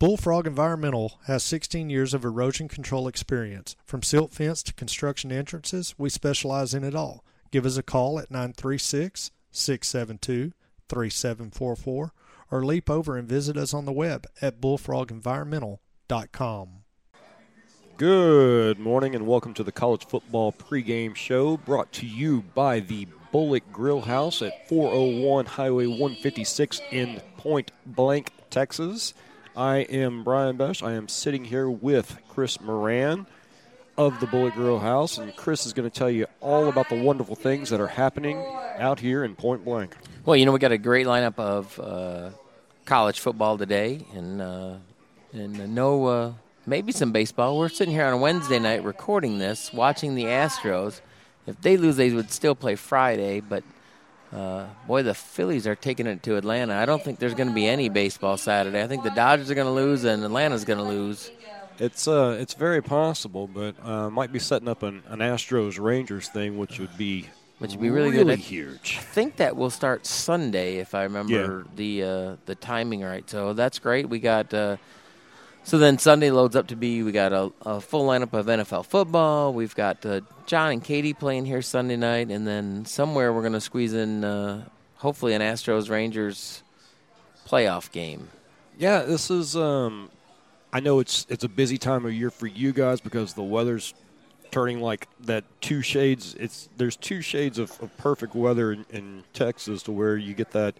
Bullfrog Environmental has 16 years of erosion control experience. From silt fence to construction entrances, we specialize in it all. Give us a call at 936 672 3744 or leap over and visit us on the web at bullfrogenvironmental.com. Good morning and welcome to the college football pregame show brought to you by the Bullet Grill House at 401 Highway 156 in Point Blank, Texas. I am Brian Besh. I am sitting here with Chris Moran of the Bullet Grill House, and Chris is going to tell you all about the wonderful things that are happening out here in Point Blank. Well, you know, we got a great lineup of uh, college football today, and uh, and no uh, maybe some baseball. We're sitting here on a Wednesday night recording this, watching the Astros. If they lose, they would still play Friday, but uh, boy, the Phillies are taking it to Atlanta. I don't think there's going to be any baseball Saturday. I think the Dodgers are going to lose and Atlanta's going to lose. It's uh, it's very possible, but uh, might be setting up an, an Astros Rangers thing, which would be which would be really, really good. huge. I think that will start Sunday if I remember Yeah. the uh, the timing right. So that's great. We got uh, so then Sunday loads up to be we got a, a full lineup of NFL football. We've got uh, John and Katie playing here Sunday night, and then somewhere we're going to squeeze in uh, hopefully an Astros Rangers playoff game. Yeah, this is. Um, I know it's it's a busy time of year for you guys because the weather's turning like that two shades. It's there's two shades of, of perfect weather in, in Texas to where you get that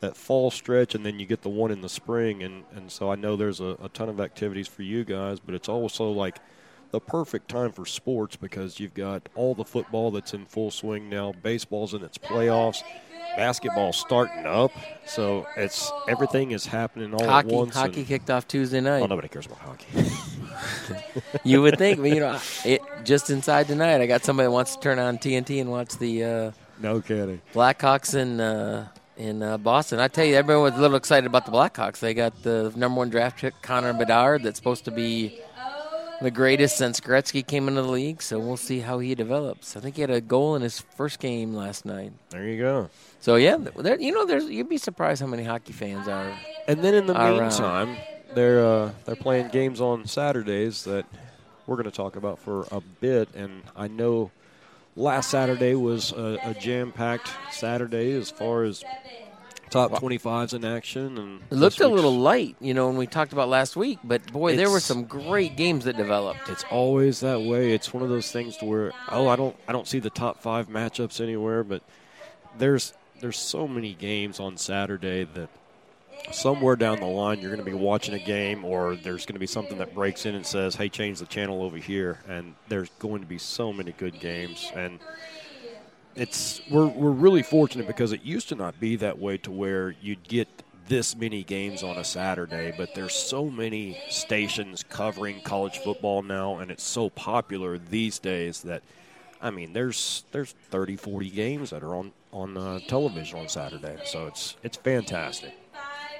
that fall stretch and then you get the one in the spring and and so I know there's a, a ton of activities for you guys, but it's also like the perfect time for sports because you've got all the football that's in full swing now, baseball's in its playoffs, basketball's starting up, so it's everything is happening all hockey at once. hockey kicked off Tuesday night. Oh, nobody cares about hockey. You would think, but you know, it, just inside tonight, I got somebody that wants to turn on TNT and watch the uh, no kidding. Blackhawks and uh, in uh, Boston. I tell you, everyone was a little excited about the Blackhawks. They got the number one draft pick, Connor Bedard, that's supposed to be the greatest since Gretzky came into the league. So we'll see how he develops. I think he had a goal in his first game last night. There you go. So yeah, there, you know, there's you'd be surprised how many hockey fans are. And then in the Around. meantime, they're uh, they're playing games on Saturdays that we're going to talk about for a bit. And I know last Saturday was a, a jam-packed Saturday as far as top 25s in action. And It looked a little light, you know, when we talked about last week. But boy, there were some great games that developed. It's always that way. It's one of those things to where oh, I don't I don't see the top five matchups anywhere, but there's there's so many games on Saturday that somewhere down the line you're going to be watching a game or there's going to be something that breaks in and says, "Hey, change the channel over here," and there's going to be so many good games and. It's we're we're really fortunate because it used to not be that way to where you'd get this many games on a Saturday, but there's so many stations covering college football now and it's so popular these days that I mean there's there's 30 40 games that are on on uh, television on Saturday. So it's it's fantastic.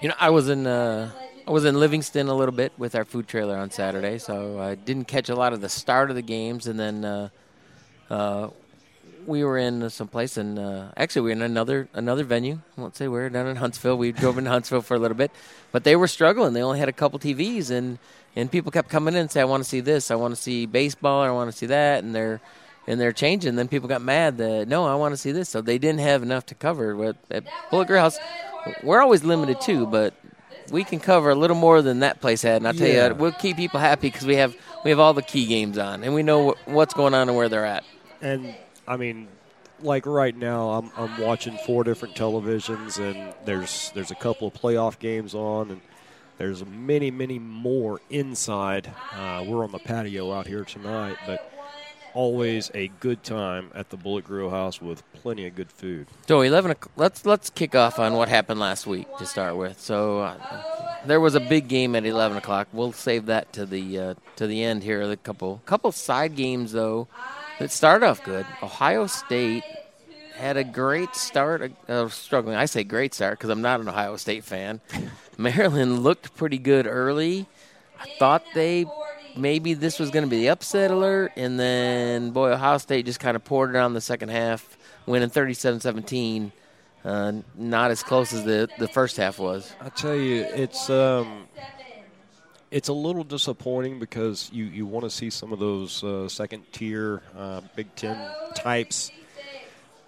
You know, I was in uh, I was in Livingston a little bit with our food trailer on Saturday, so I didn't catch a lot of the start of the games, and then uh, uh, we were in some place, and uh, actually we were in another another venue. I won't say where, down in Huntsville. We drove into Huntsville for a little bit, but they were struggling. They only had a couple TVs, and and people kept coming in and say, "I want to see this. I want to see baseball. I want to see that," and they're and they're changing. Then people got mad that no, I want to see this. So they didn't have enough to cover. But at Bullet House, we're always limited too, but we can cover a little more than that place had. And I'll tell Yeah. you, we'll keep people happy because we have we have all the key games on, and we know wh- what's going on and where they're at. And I mean, like right now, I'm I'm watching four different televisions, and there's there's a couple of playoff games on, and there's many many more inside. Uh, we're on the patio out here tonight, but always a good time at the Bullet Grill House with plenty of good food. So eleven. Let's let's kick off on what happened last week to start with. So uh, there was a big game at eleven o'clock. We'll save that to the uh, to the end here. The couple couple side games though that started off good. Ohio State had a great start. Uh, struggling. I say great start because I'm not an Ohio State fan. Maryland looked pretty good early. I thought they maybe this was going to be the upset alert, and then boy, Ohio State just kind of poured it on the second half, winning 37-17. Uh, not as close as the the first half was. I tell you, it's um, it's a little disappointing because you, you want to see some of those uh, second tier uh, Big Ten types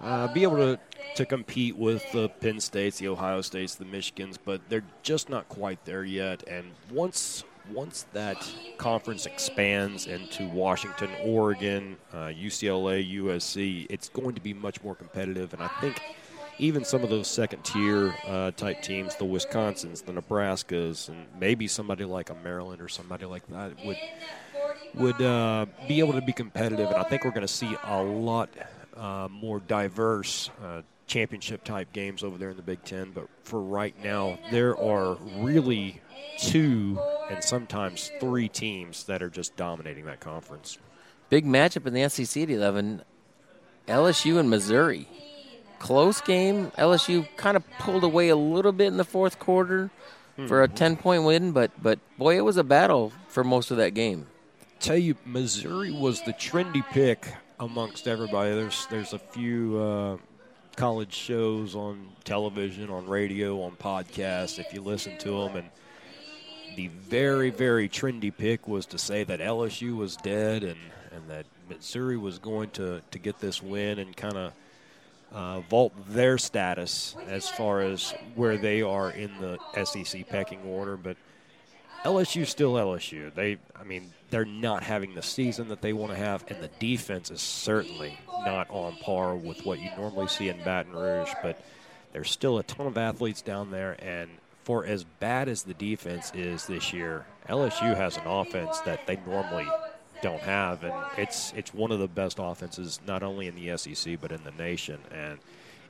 uh, be able to, to compete with the Penn States, the Ohio States, the Michigans, but they're just not quite there yet. And once once that conference expands into Washington, Oregon, uh, UCLA, USC, it's going to be much more competitive. And I think even some of those second tier uh, type teams, the Wisconsins, the Nebraskas, and maybe somebody like a Maryland or somebody like that would would uh, be able to be competitive. And I think we're going to see a lot uh, more diverse uh, championship type games over there in the Big Ten. But for right now, there are really two and sometimes three teams that are just dominating that conference. Big matchup in the SEC at 11 LSU and Missouri. Close game. LSU kind of pulled away a little bit in the fourth quarter for a Mm-hmm. 10 point win, but, but boy, it was a battle for most of that game. tell you, Missouri was the trendy pick amongst everybody. There's there's a few uh, college shows on television, on radio, on podcasts. If you listen to them, and the very very trendy pick was to say that LSU was dead and and that Missouri was going to to get this win and kind of. Uh, vault their status as far as where they are in the SEC pecking order, but LSU still LSU. They, I mean, they're not having the season that they want to have, and the defense is certainly not on par with what you normally see in Baton Rouge. But there's still a ton of athletes down there, and for as bad as the defense is this year, LSU has an offense that they normally don't have, and it's it's one of the best offenses not only in the SEC but in the nation, and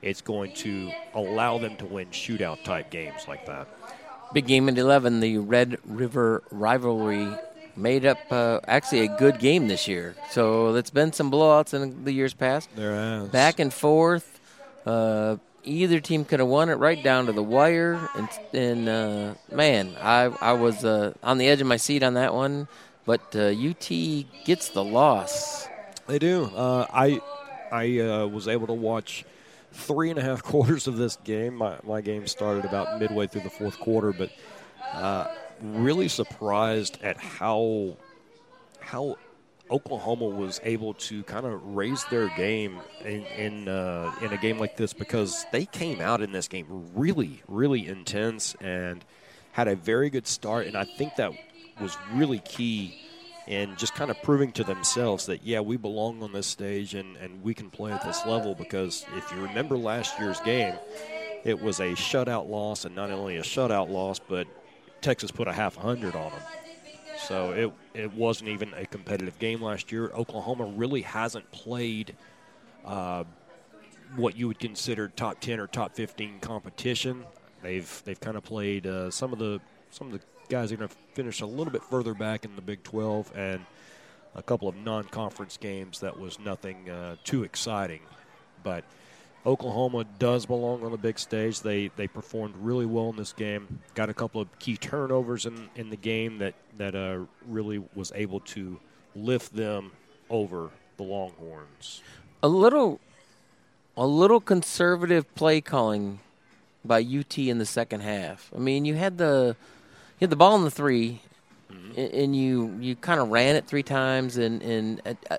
it's going to allow them to win shootout type games like that. Big game at 11, the Red River rivalry made up uh, actually a good game this year. So it's been some blowouts in the years past. There has Back and forth. Uh, either team could have won it right down to the wire. And, and uh, man, I, I was uh, on the edge of my seat on that one. But uh, UT gets the loss. They do. Uh, I I uh, was able to watch three and a half quarters of this game. My, my game started about midway through the fourth quarter, but uh, really surprised at how how Oklahoma was able to kind of raise their game in in, uh, in a game like this because they came out in this game really really intense and had a very good start, and I think that was really key in just kind of proving to themselves that yeah we belong on this stage and, and we can play at this level because if you remember last year's game it was a shutout loss and not only a shutout loss but texas put a half hundred on them so it, it wasn't even a competitive game last year. Oklahoma really hasn't played uh, what you would consider top 10 or top 15 competition. They've they've kind of played uh, some of the some of the guys are going to finish a little bit further back in the Big 12 and a couple of non-conference games. That was nothing uh, too exciting. But Oklahoma does belong on the big stage. They they performed really well in this game. Got a couple of key turnovers in, in the game that that uh, really was able to lift them over the Longhorns. A little, a little conservative play calling by UT in the second half. I mean, you had the you had the ball in the 3 a- and you you kind of ran it three times, and and uh, uh,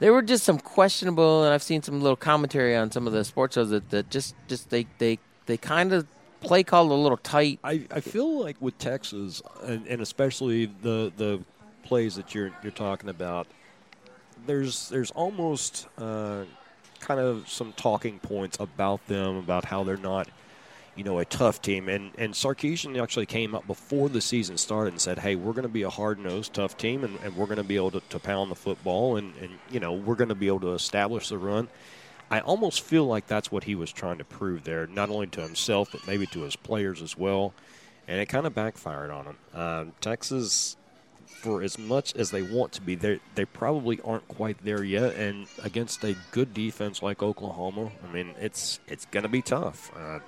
there were just some questionable. And I've seen some little commentary on some of the sports shows that, that just just they they they kind of play called a little tight. I, I feel like with Texas, and, and especially the the plays that you're you're talking about, there's there's almost uh, kind of some talking points about them about how they're not, you know, a tough team. And and Sarkisian actually came up before the season started and said, "Hey, we're going to be a hard nosed, tough team, and, and we're going to be able to, to pound the football, and and you know we're going to be able to establish the run." I almost feel like that's what he was trying to prove there, not only to himself but maybe to his players as well, and it kind of backfired on him. Um, Texas, for as much as they want to be, they they probably aren't quite there yet, and against a good defense like Oklahoma, I mean it's it's going to be tough. Uh,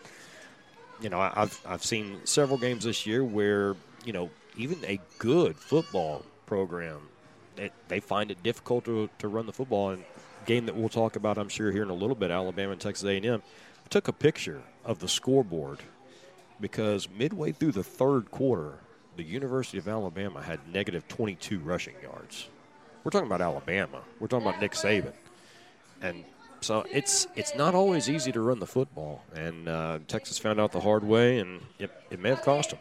you know, I've I've seen several games this year where you know even a good football program, it, they find it difficult to, to run the football. And game that we'll talk about, I'm sure here in a little bit, Alabama and Texas A&M, took a picture of the scoreboard because midway through the third quarter, the University of Alabama had negative 22 rushing yards. We're talking about Alabama. We're talking about Nick Saban, and so it's it's not always easy to run the football. And uh, Texas found out the hard way, and it, it may have cost them.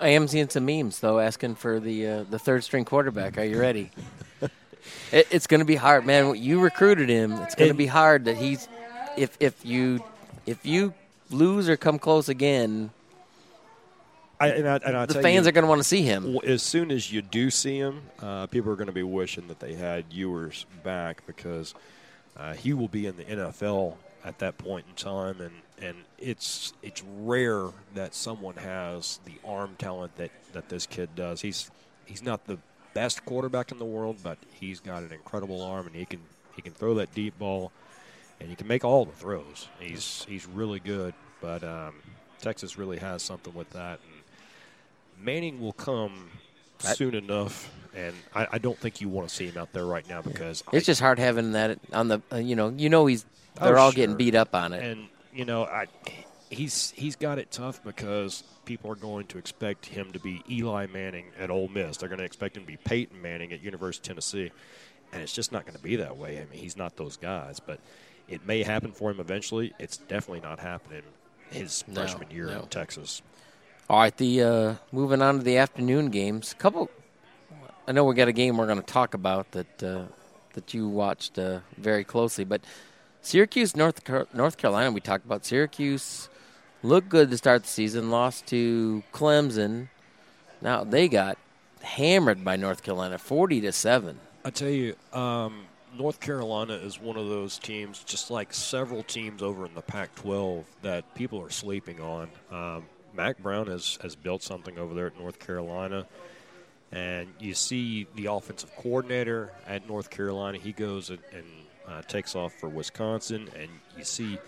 I am seeing some memes though, asking for the uh, the third string quarterback. Are you ready? it, it's going to be hard, man. You recruited him. It's going to be hard that he's if if you if you lose or come close again. I, and I, and I the fans you, are going to want to see him. As soon as you do see him, uh, people are going to be wishing that they had Ewers back because uh, he will be in the NFL at that point in time, and, and it's it's rare that someone has the arm talent that, that this kid does. He's he's not the best quarterback in the world, but he's got an incredible arm, and he can he can throw that deep ball, and he can make all the throws. He's he's really good, but um, Texas really has something with that. And Manning will come soon enough, and I, I, don't think you want to see him out there right now because it's I, just hard having that on the uh, you know you know he's they're oh, all sure. getting beat up on it, and you know I he's he's got it tough because people are going to expect him to be Eli Manning at Ole Miss. They're going to expect him to be Peyton Manning at University of Tennessee, and it's just not going to be that way. I mean, he's not those guys, but it may happen for him eventually. It's definitely not happening his no, freshman year no. in Texas. All right, the uh, moving on to the afternoon games. Couple. I know we got a game we're going to talk about that uh, that you watched uh, very closely, but Syracuse, North North Carolina. We talked about Syracuse. Looked good to start the season. Lost to Clemson. Now they got hammered by North Carolina, forty to seven. I tell you, um, North Carolina is one of those teams, just like several teams over in the Pac-12, that people are sleeping on. Um, Mack Brown has, has built something over there at North Carolina. And you see the offensive coordinator at North Carolina. He goes and, and uh, takes off for Wisconsin. And you see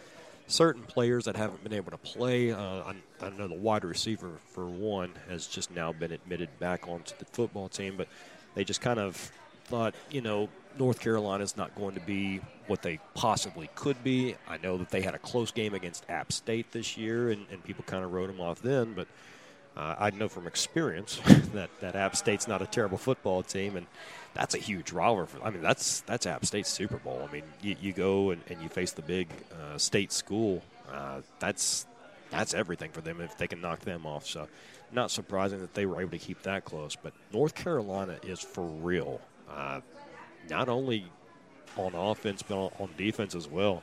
certain players that haven't been able to play. Uh, I, I know the wide receiver, for one, has just now been admitted back onto the football team. But they just kind of thought, you know, North Carolina is not going to be what they possibly could be. I know that they had a close game against App State this year, and, and people kind of wrote them off then, but uh, I know from experience that, that App State's not a terrible football team, and that's a huge rivalry. For, I mean, that's that's App State's Super Bowl. I mean, you, you go and, and you face the big uh, state school. Uh, that's that's everything for them if they can knock them off. So, not surprising that they were able to keep that close. But North Carolina is for real. Not only on offense but on, defense as well.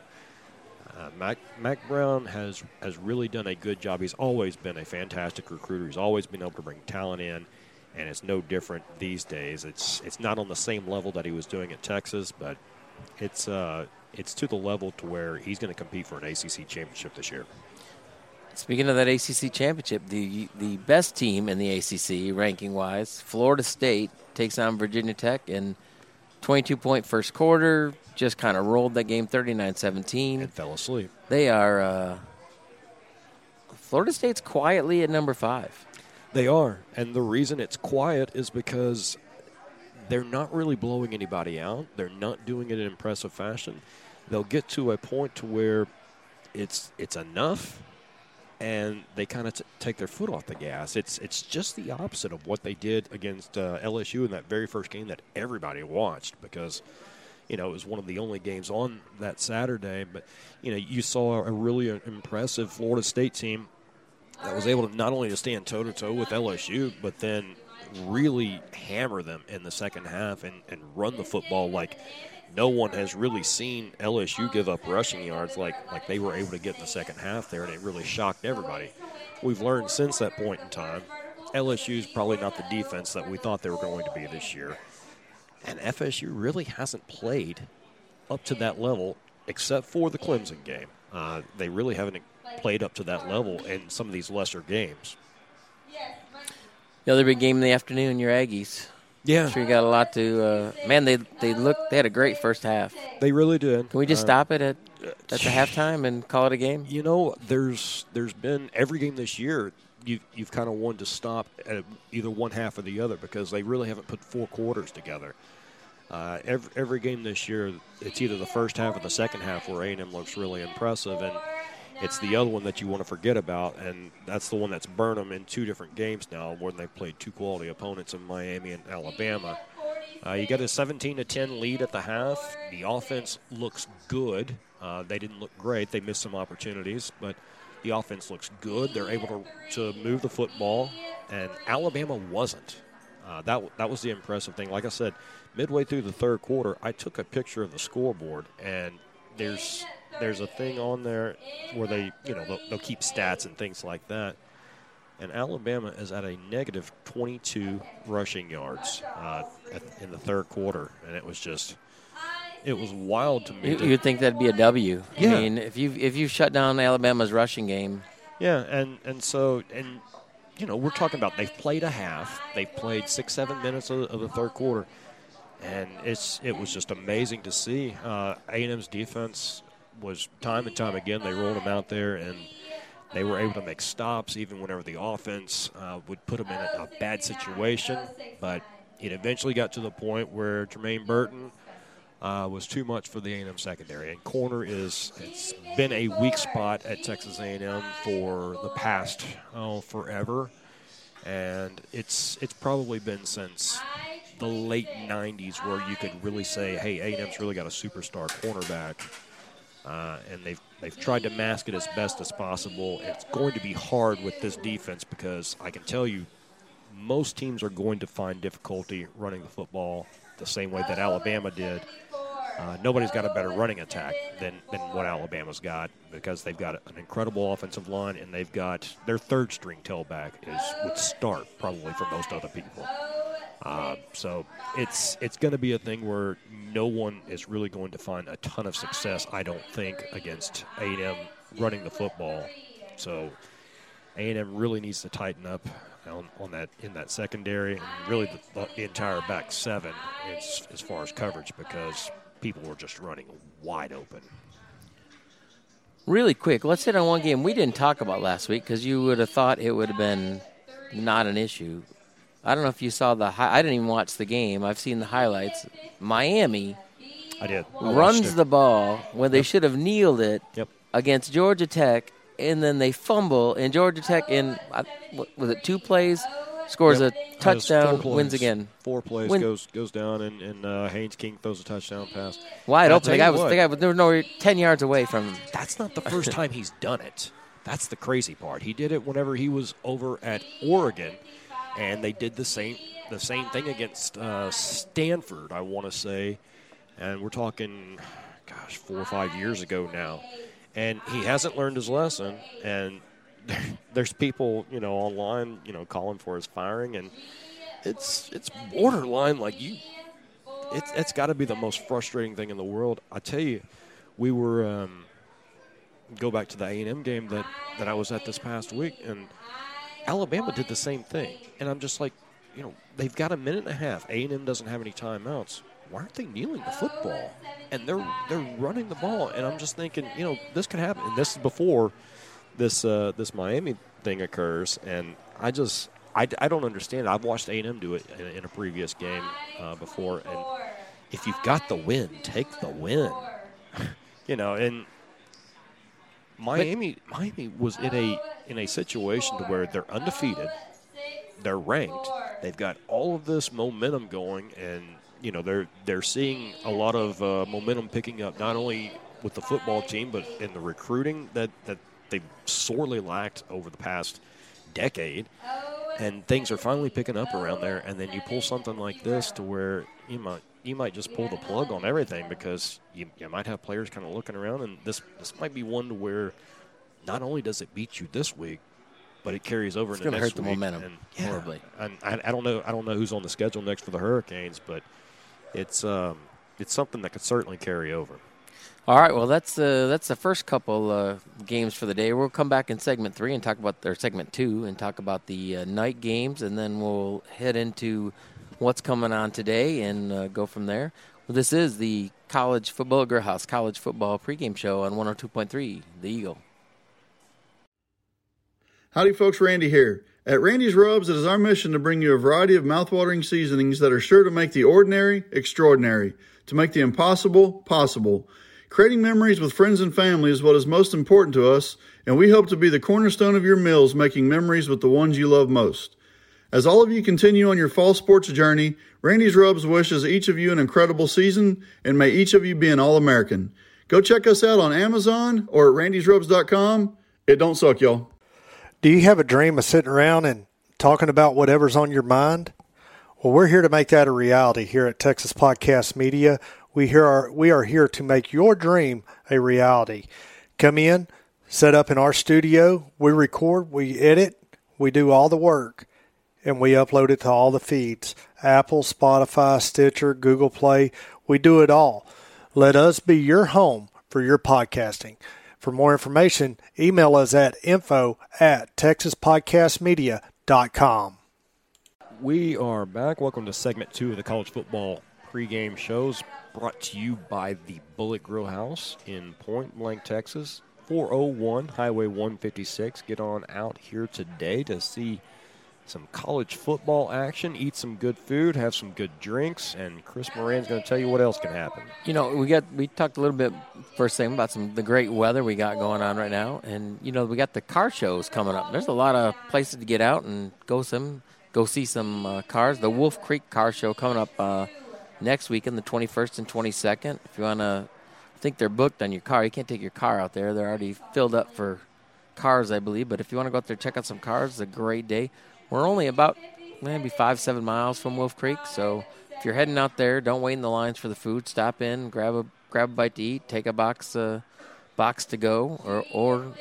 Uh, Mack, Mack Brown has has really done a good job. He's always been a fantastic recruiter. He's always been able to bring talent in, and it's no different these days. It's it's not on the same level that he was doing at Texas, but it's uh, it's to the level to where he's going to compete for an ACC championship this year. Speaking of that ACC championship, the the best team in the ACC ranking wise, Florida State takes on Virginia Tech and 22 point first quarter. Just kind of rolled that game 39 17. And fell asleep. They are. Uh, Florida State's quietly at number five. They are. And the reason it's quiet is because they're not really blowing anybody out. They're not doing it in impressive fashion. They'll get to a point to where it's it's enough and they kind of t- take their foot off the gas. It's it's just the opposite of what they did against uh, LSU in that very first game that everybody watched because you know it was one of the only games on that Saturday. But you know you saw a really impressive Florida State team that was able to not only to stand toe to toe with LSU, but then really hammer them in the second half and, and run the football like no one has really seen LSU give up rushing yards like like they were able to get in the second half there, and it really shocked everybody. We've learned since that point in time, LSU is probably not the defense that we thought they were going to be this year, and FSU really hasn't played up to that level except for the Clemson game. Uh, they really haven't played up to that level in some of these lesser games. The other big game in the afternoon, your Aggies. Yeah, I'm sure you got a lot to. Uh, man, they they look they had a great first half. They really did. Can we just uh, stop it at at the halftime and call it a game? You know, there's there's been every game this year. You've you've kind of wanted to stop at either one half or the other because they really haven't put four quarters together. Uh, every every game this year, it's either the first half or the second half where A and M looks really impressive, and It's the other one that you want to forget about, and that's the one that's burned them in two different games now, when they played two quality opponents in Miami and Alabama. Uh, you got a 17 to 10 lead at the half. The offense looks good. Uh, they didn't look great. They missed some opportunities, but the offense looks good. They're able to, to move the football, and Alabama wasn't. Uh, that that was the impressive thing. Like I said, midway through the third quarter, I took a picture of the scoreboard, and there's there's a thing on there where they you know they'll, they'll keep stats and things like that. And Alabama is at a negative 22 rushing yards uh, at, in the third quarter, and it was just it was wild to me. You, you'd think that'd be a W. Yeah. I mean, if you if you shut down Alabama's rushing game, Yeah, and and so and you know we're talking about they've played a half, they've played six seven minutes of, of the third quarter, and it's it was just amazing to see. Uh, A&M's defense was time and time again they rolled him out there and they were able to make stops even whenever the offense uh, would put them in a, a bad situation, but it eventually got to the point where Jermaine Burton uh, was too much for the A&M secondary. And corner is it's been a weak spot at Texas A&M for the past oh forever, and it's it's probably been since the late '90s where you could really say, hey, A&M's really got a superstar cornerback. Uh, and they've they've tried to mask it as best as possible. It's going to be hard with this defense because I can tell you, most teams are going to find difficulty running the football the same way that Alabama did. Uh, nobody's got a better running attack than, than what Alabama's got because they've got an incredible offensive line and they've got their third string tailback is would start probably for most other people. Uh, so it's it's going to be a thing where no one is really going to find a ton of success, I don't think, against A&M running the football. So A&M really needs to tighten up on, on that in that secondary and really the, the entire back seven as, as far as coverage because people were just running wide open. really quick, let's hit on one game we didn't talk about last week because you would have thought it would have been not an issue. I don't know if you saw the. Hi- I didn't even watch the game. I've seen the highlights. Miami I did. I runs it. the ball when they should have kneeled it Yep. against Georgia Tech, and then they fumble, and Georgia Tech in what was it two plays scores Yep. a Has touchdown, four wins plays. again, Four plays Win- goes goes down, and, and uh, Haynes King throws a touchdown pass. wide And I'll open. The tell guy you was what, the guy was there was no ten yards away from him. That's not the first time he's done it. That's the crazy part. He did it whenever he was over at Oregon, and they did the same the same thing against uh, Stanford. I want to say, and we're talking, gosh, four or five years ago now, and he hasn't learned his lesson. And there's people, you know, online, you know, calling for his firing, and it's it's borderline like you it's, it's got to be the most frustrating thing in the world. I tell you, we were um, go back to the A and M game that, that I was at this past week, and Alabama did the same thing. And I'm just like, you know, they've got a minute and a half. A and M doesn't have any timeouts. Why aren't they kneeling the football? And they're they're running the ball, and I'm just thinking, you know, this could happen. And this is before this uh, this Miami thing occurs, and I just I, I don't understand. I've watched A and M do it in, in a previous game uh, before, and if you've got the win, take the win. you know, and Miami Miami was in a in a situation to where they're undefeated, they're ranked, they've got all of this momentum going, and you know they're they're seeing a lot of uh, momentum picking up not only with the football team but in the recruiting that that they've sorely lacked over the past decade. And things are finally picking up around there and then you pull something like this to where you might you might just pull the plug on everything because you, you might have players kind of looking around and this this might be one to where not only does it beat you this week but it carries over It's into gonna hurt the momentum and, yeah, horribly. and I, I don't know I don't know who's on the schedule next for the Hurricanes but it's um it's something that could certainly carry over All right, well that's uh, that's the first couple uh, games for the day. We'll come back in segment three and talk about their segment two and talk about the uh, night games, and then we'll head into what's coming on today and uh, go from there. Well, this is the college football Grill House college football pregame show on 102.3 The Eagle. Howdy, folks. Randy here. At Randy's Rubs, it is our mission to bring you a variety of mouthwatering seasonings that are sure to make the ordinary extraordinary, to make the impossible possible. Creating memories with friends and family is what is most important to us, and we hope to be the cornerstone of your meals, making memories with the ones you love most. As all of you continue on your fall sports journey, Randy's Rubs wishes each of you an incredible season, and may each of you be an All American. Go check us out on Amazon or at randysrubs.com. It don't suck, y'all. Do you have a dream of sitting around and talking about whatever's on your mind? Well, we're here to make that a reality here at Texas Podcast Media. We here are we are here to make your dream a reality. Come in, set up in our studio, we record, we edit, we do all the work, and we upload it to all the feeds. Apple, Spotify, Stitcher, Google Play, we do it all. Let us be your home for your podcasting. For more information, email us at info at texaspodcastmedia.com. We are back. Welcome to segment two of the college football pregame shows brought to you by the Bullet Grill House in Point Blank, Texas. 401 Highway 156. Get on out here today to see some college football action, eat some good food, have some good drinks, and Chris Moran's going to tell you what else can happen. You know, we got we talked a little bit first thing about some the great weather we got going on right now, and you know we got the car shows coming up. There's a lot of places to get out and go some go see some uh, cars. The Wolf Creek Car Show coming up uh, next weekend, the 21st and 22nd. If you want to, I think they're booked on your car. You can't take your car out there. They're already filled up for cars, I believe. But if you want to go out there check out some cars, it's a great day. We're only about maybe five, seven miles from Wolf Creek, so if you're heading out there, don't wait in the lines for the food. Stop in, grab a grab a bite to eat, take a box uh, box to go, or or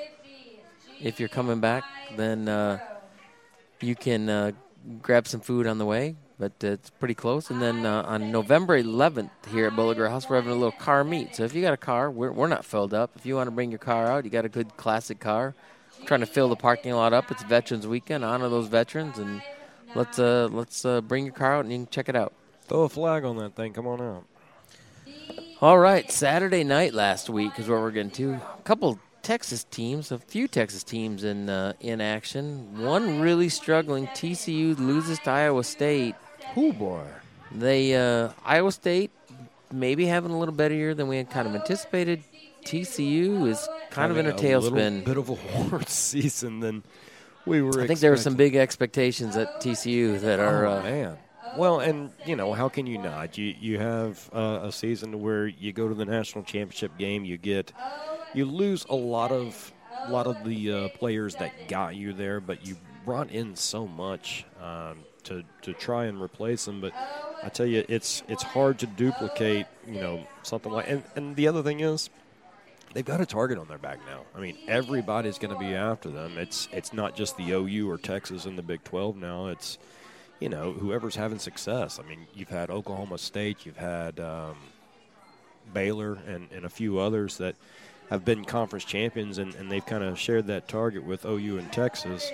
if you're coming back, then uh, you can uh, grab some food on the way. But uh, it's pretty close. And then uh, on November 11th here at Grill House, we're having a little car meet. So if you got a car, we're, we're not filled up. If you want to bring your car out, you got a good classic car, trying to fill the parking lot up. It's Veterans Weekend. Honor those veterans, and let's uh, let's uh, bring your car out and you can check it out. Throw a flag on that thing. Come on out. All right, Saturday night last week is where we're getting to. A couple Texas teams, a few Texas teams in uh, in action. One really struggling. TCU loses to Iowa State. Who boy. They uh, Iowa State maybe having a little better year than we had kind of anticipated. TCU is kind of in a little tailspin. bit of a worse season than we were. I think there were some big expectations at TCU that are. oh, Uh, man. Well, and you know how can you not? You you have uh, a season where you go to the national championship game, you get you lose a lot of a lot of the uh, players that got you there, but you brought in so much um, to to try and replace them. But I tell you, it's it's hard to duplicate. You know something like and and the other thing is. They've got a target on their back now. I mean, everybody's going to be after them. It's it's not just the OU or Texas in the Big 12 now. It's you know, whoever's having success. I mean, you've had Oklahoma State, you've had um, Baylor, and, and a few others that have been conference champions, and, and they've kind of shared that target with OU and Texas.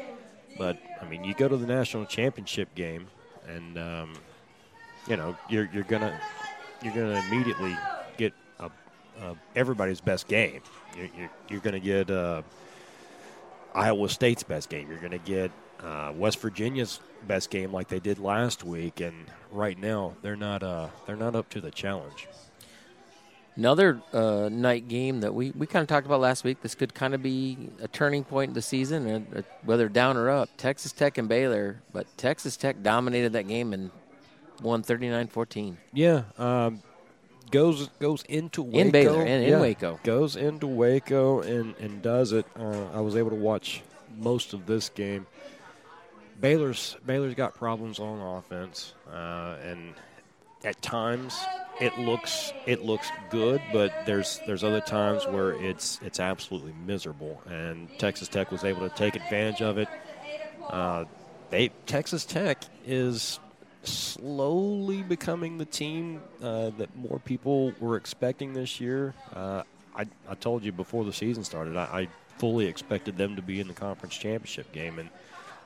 But I mean, you go to the national championship game, and um, you know you're you're gonna you're gonna immediately a, everybody's best game. You're, you're, you're gonna get uh, Iowa State's best game. You're gonna get uh, West Virginia's best game like they did last week, and right now they're not uh, they're not up to the challenge. Another uh, night game that we, we kind of talked about last week. This could kind of be a turning point in the season, and, uh, whether down or up. Texas Tech and Baylor, but Texas Tech dominated that game and won 39-14. Yeah, um, goes goes into Waco. In Baylor, in- in Yeah, Waco. goes into Waco and and does it. Uh, I was able to watch most of this game. Baylor's Baylor's got problems on offense, uh, and at times it looks it looks good, but there's there's other times where it's it's absolutely miserable. And Texas Tech was able to take advantage of it. Uh, they Texas Tech is slowly becoming the team uh, that more people were expecting this year. Uh, I, I told you before the season started, I, I fully expected them to be in the conference championship game, and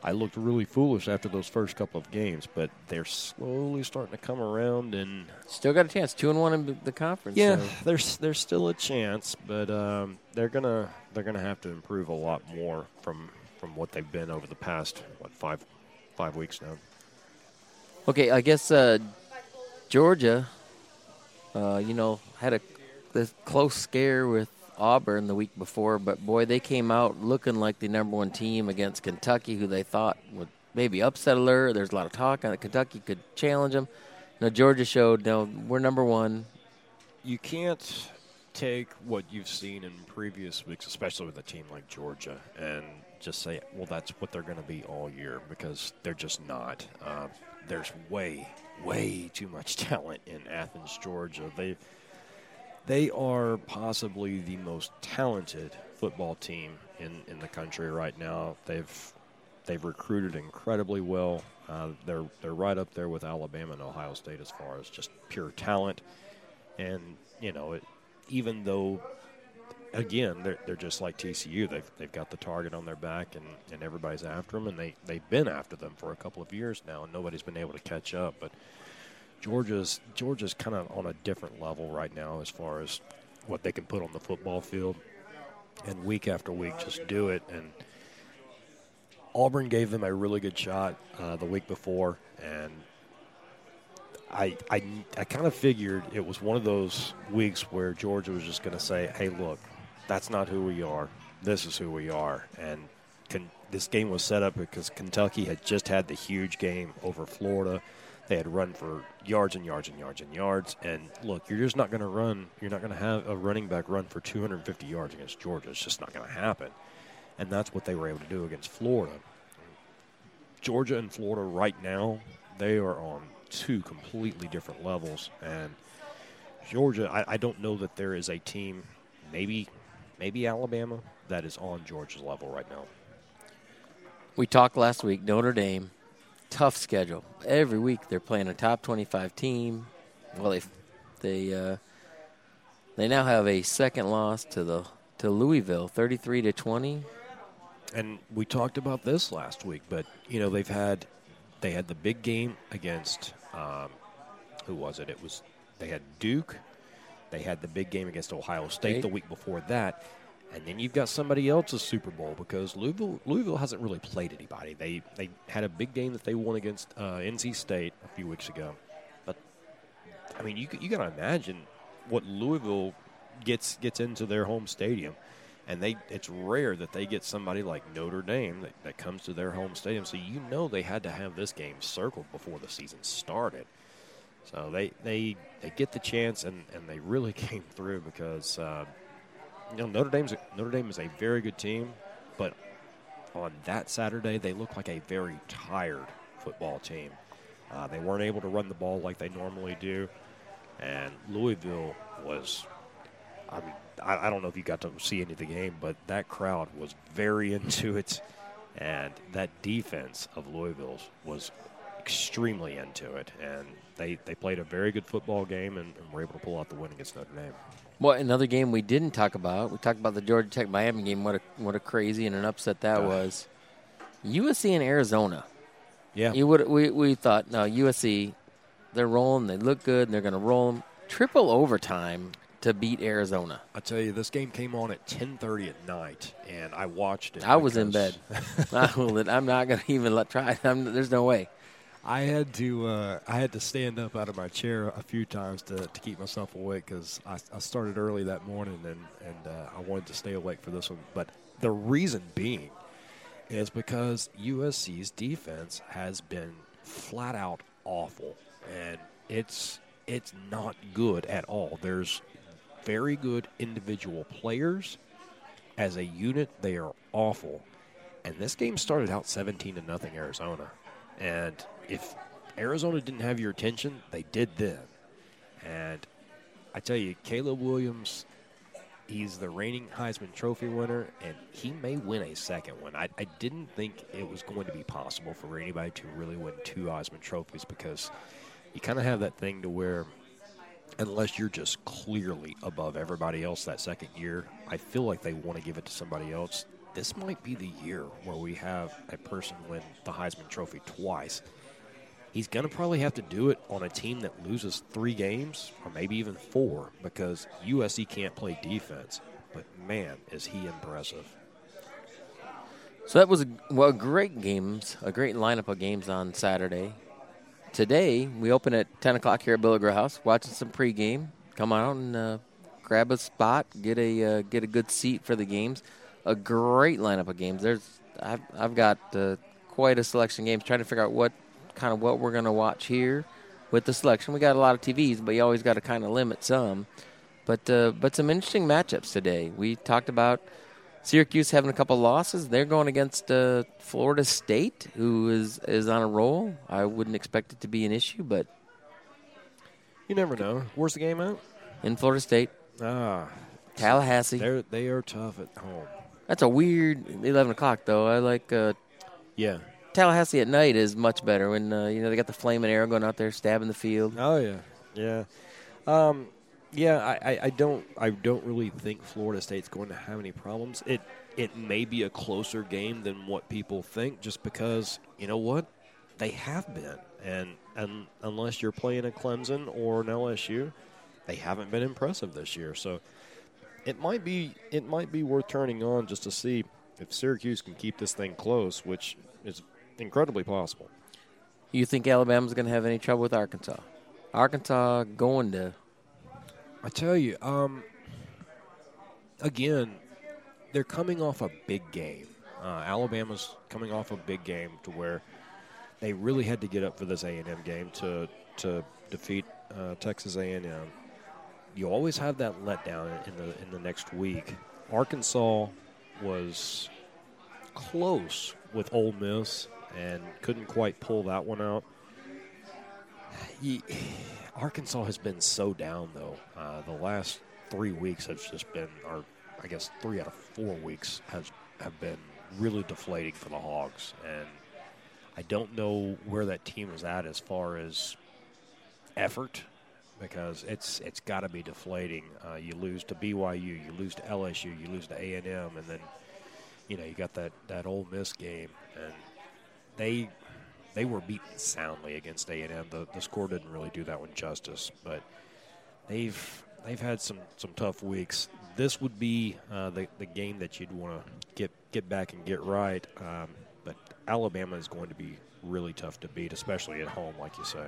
I looked really foolish after those first couple of games. But they're slowly starting to come around, and Still got a chance, two and one in the conference. yeah, so- there's there's still a chance, but um, they're gonna they're gonna have to improve a lot more from from what they've been over the past what five five weeks now. Okay, I guess uh, Georgia, uh, you know, had a the close scare with Auburn the week before, but boy, they came out looking like the number one team against Kentucky, who they thought would maybe upset alert. There's a lot of talk that Kentucky could challenge them. Now Georgia showed no, we're number one. You can't take what you've seen in previous weeks, especially with a team like Georgia, and just say, well, that's what they're going to be all year because they're just not. Uh, there's way, way too much talent in Athens, Georgia. They they are possibly the most talented football team in, in the country right now. They've they've recruited incredibly well. Uh, they're they're right up there with Alabama and Ohio State as far as just pure talent. And you know, it, even though again they're they're just like TCU, they've they've got the target on their back and, and everybody's after them, and they they've been after them for a couple of years now, and nobody's been able to catch up. But Georgia's Georgia's kind of on a different level right now as far as what they can put on the football field, and week after week just do it. And Auburn gave them a really good shot uh, the week before, and I I, I kind of figured it was one of those weeks where Georgia was just going to say, "Hey, look, that's not who we are. This is who we are," and. Con- this game was set up because Kentucky had just had the huge game over Florida they had run for yards and yards and yards and yards. And look, you're just not going to run. You're not going to have a running back run for 250 yards against Georgia. It's just not going to happen. And that's what they were able to do against Florida. Georgia and Florida right now, they are on two completely different levels. And Georgia, I, I don't know that there is a team, maybe, maybe Alabama, that is on Georgia's level right now. We talked last week, Notre Dame tough schedule. Every week they're playing a top 25 team. Well, they they uh, they now have a second loss to the to Louisville, 33 to 20. And we talked about this last week, but you know they've had they had the big game against um, who was it? It was they had Duke. They had the big game against Ohio State the week before that, and then you've got somebody else's Super Bowl because Louisville Louisville hasn't really played anybody. They they had a big game that they won against uh, NC State a few weeks ago, but I mean you you got to imagine what Louisville gets gets into their home stadium, and they it's rare that they get somebody like Notre Dame that, that comes to their home stadium. So you know they had to have this game circled before the season started. So they they they get the chance and and they really came through because. Uh, you know, Notre Dame's Notre Dame is a very good team, but on that Saturday they look like a very tired football team. Uh, they weren't able to run the ball like they normally do, and Louisville was. I mean, I, I don't know if you got to see any of the game, but that crowd was very into it, and that defense of Louisville's was extremely into it, and they, they played a very good football game and, and were able to pull out the win against Notre Dame. Well, another game we didn't talk about. We talked about the Georgia Tech Miami game. What a what a crazy and an upset that uh, was. USC and Arizona. Yeah, you would we we thought no USC, they're rolling. They look good. and They're going to roll them triple overtime to beat Arizona. I tell you, this game came on at 10:30 at night, and I watched it. I was in bed. I am not going to even let try. I'm, there's no way. I had to uh, I had to stand up out of my chair a few times to, to keep myself awake because I, I, started early that morning and and uh, I wanted to stay awake for this one. But the reason being is because USC's defense has been flat out awful, and it's it's not good at all. There's very good individual players. As a unit, they are awful. And this game started out 17 to nothing Arizona. And if Arizona didn't have your attention, they did then. And I tell you, Caleb Williams, he's the reigning Heisman Trophy winner, and he may win a second one. I, I didn't think it was going to be possible for anybody to really win two Heisman Trophies because you kind of have that thing to where, unless you're just clearly above everybody else that second year, I feel like they want to give it to somebody else this might be the year where we have a person win the Heisman Trophy twice. He's going to probably have to do it on a team that loses three games or maybe even four because USC can't play defense. But man, is he impressive. So that was a, well, great games, a great lineup of games on Saturday. Today we open at 10 o'clock here at Grill House, watching some pregame. Come out and uh, grab a spot, get a uh, get a good seat for the games. A great lineup of games. There's I've I've got uh, quite a selection of games. Trying to figure out what kind of what we're going to watch here with the selection. We got a lot of TVs, but you always got to kind of limit some. But uh, but some interesting matchups today. We talked about Syracuse having a couple losses. They're going against uh, Florida State, who is is on a roll. I wouldn't expect it to be an issue, but You never know. Where's the game at? in Florida State, Ah, Tallahassee. they're they are tough at home. That's a weird eleven o'clock though. I like uh, Yeah. Tallahassee at night is much better when uh, you know they got the flaming arrow going out there stabbing the field. Oh yeah, yeah, um, yeah. I, I, I don't I don't really think Florida State's going to have any problems. It it may be a closer game than what people think, just because you know what they have been, and and unless you're playing a Clemson or an LSU, they haven't been impressive this year. So it might be it might be worth turning on just to see if Syracuse can keep this thing close, which is incredibly possible. You think Alabama's going to have any trouble with Arkansas? Arkansas going to I tell you, um, again, they're coming off a big game. Uh, Alabama's coming off a big game to where they really had to get up for this A and M game to to defeat uh, Texas A and M. You always have that letdown in the in the next week. Arkansas was close with Ole Miss and couldn't quite pull that one out. Ye- Arkansas has been so down though. Uh, the last three weeks has just been, or I guess three out of four weeks has have been really deflating for the Hogs, and I don't know where that team is at as far as effort because it's it's got to be deflating. Uh, you lose to BYU, you lose to LSU, you lose to A and M, and then you know you got that that Ole Miss game, and they they were beaten soundly against A and M. The the score didn't really do that one justice, but they've they've had some some tough weeks. This would be uh, the the game that you'd want to get get back and get right. Um, but Alabama is going to be really tough to beat, especially at home, like you say.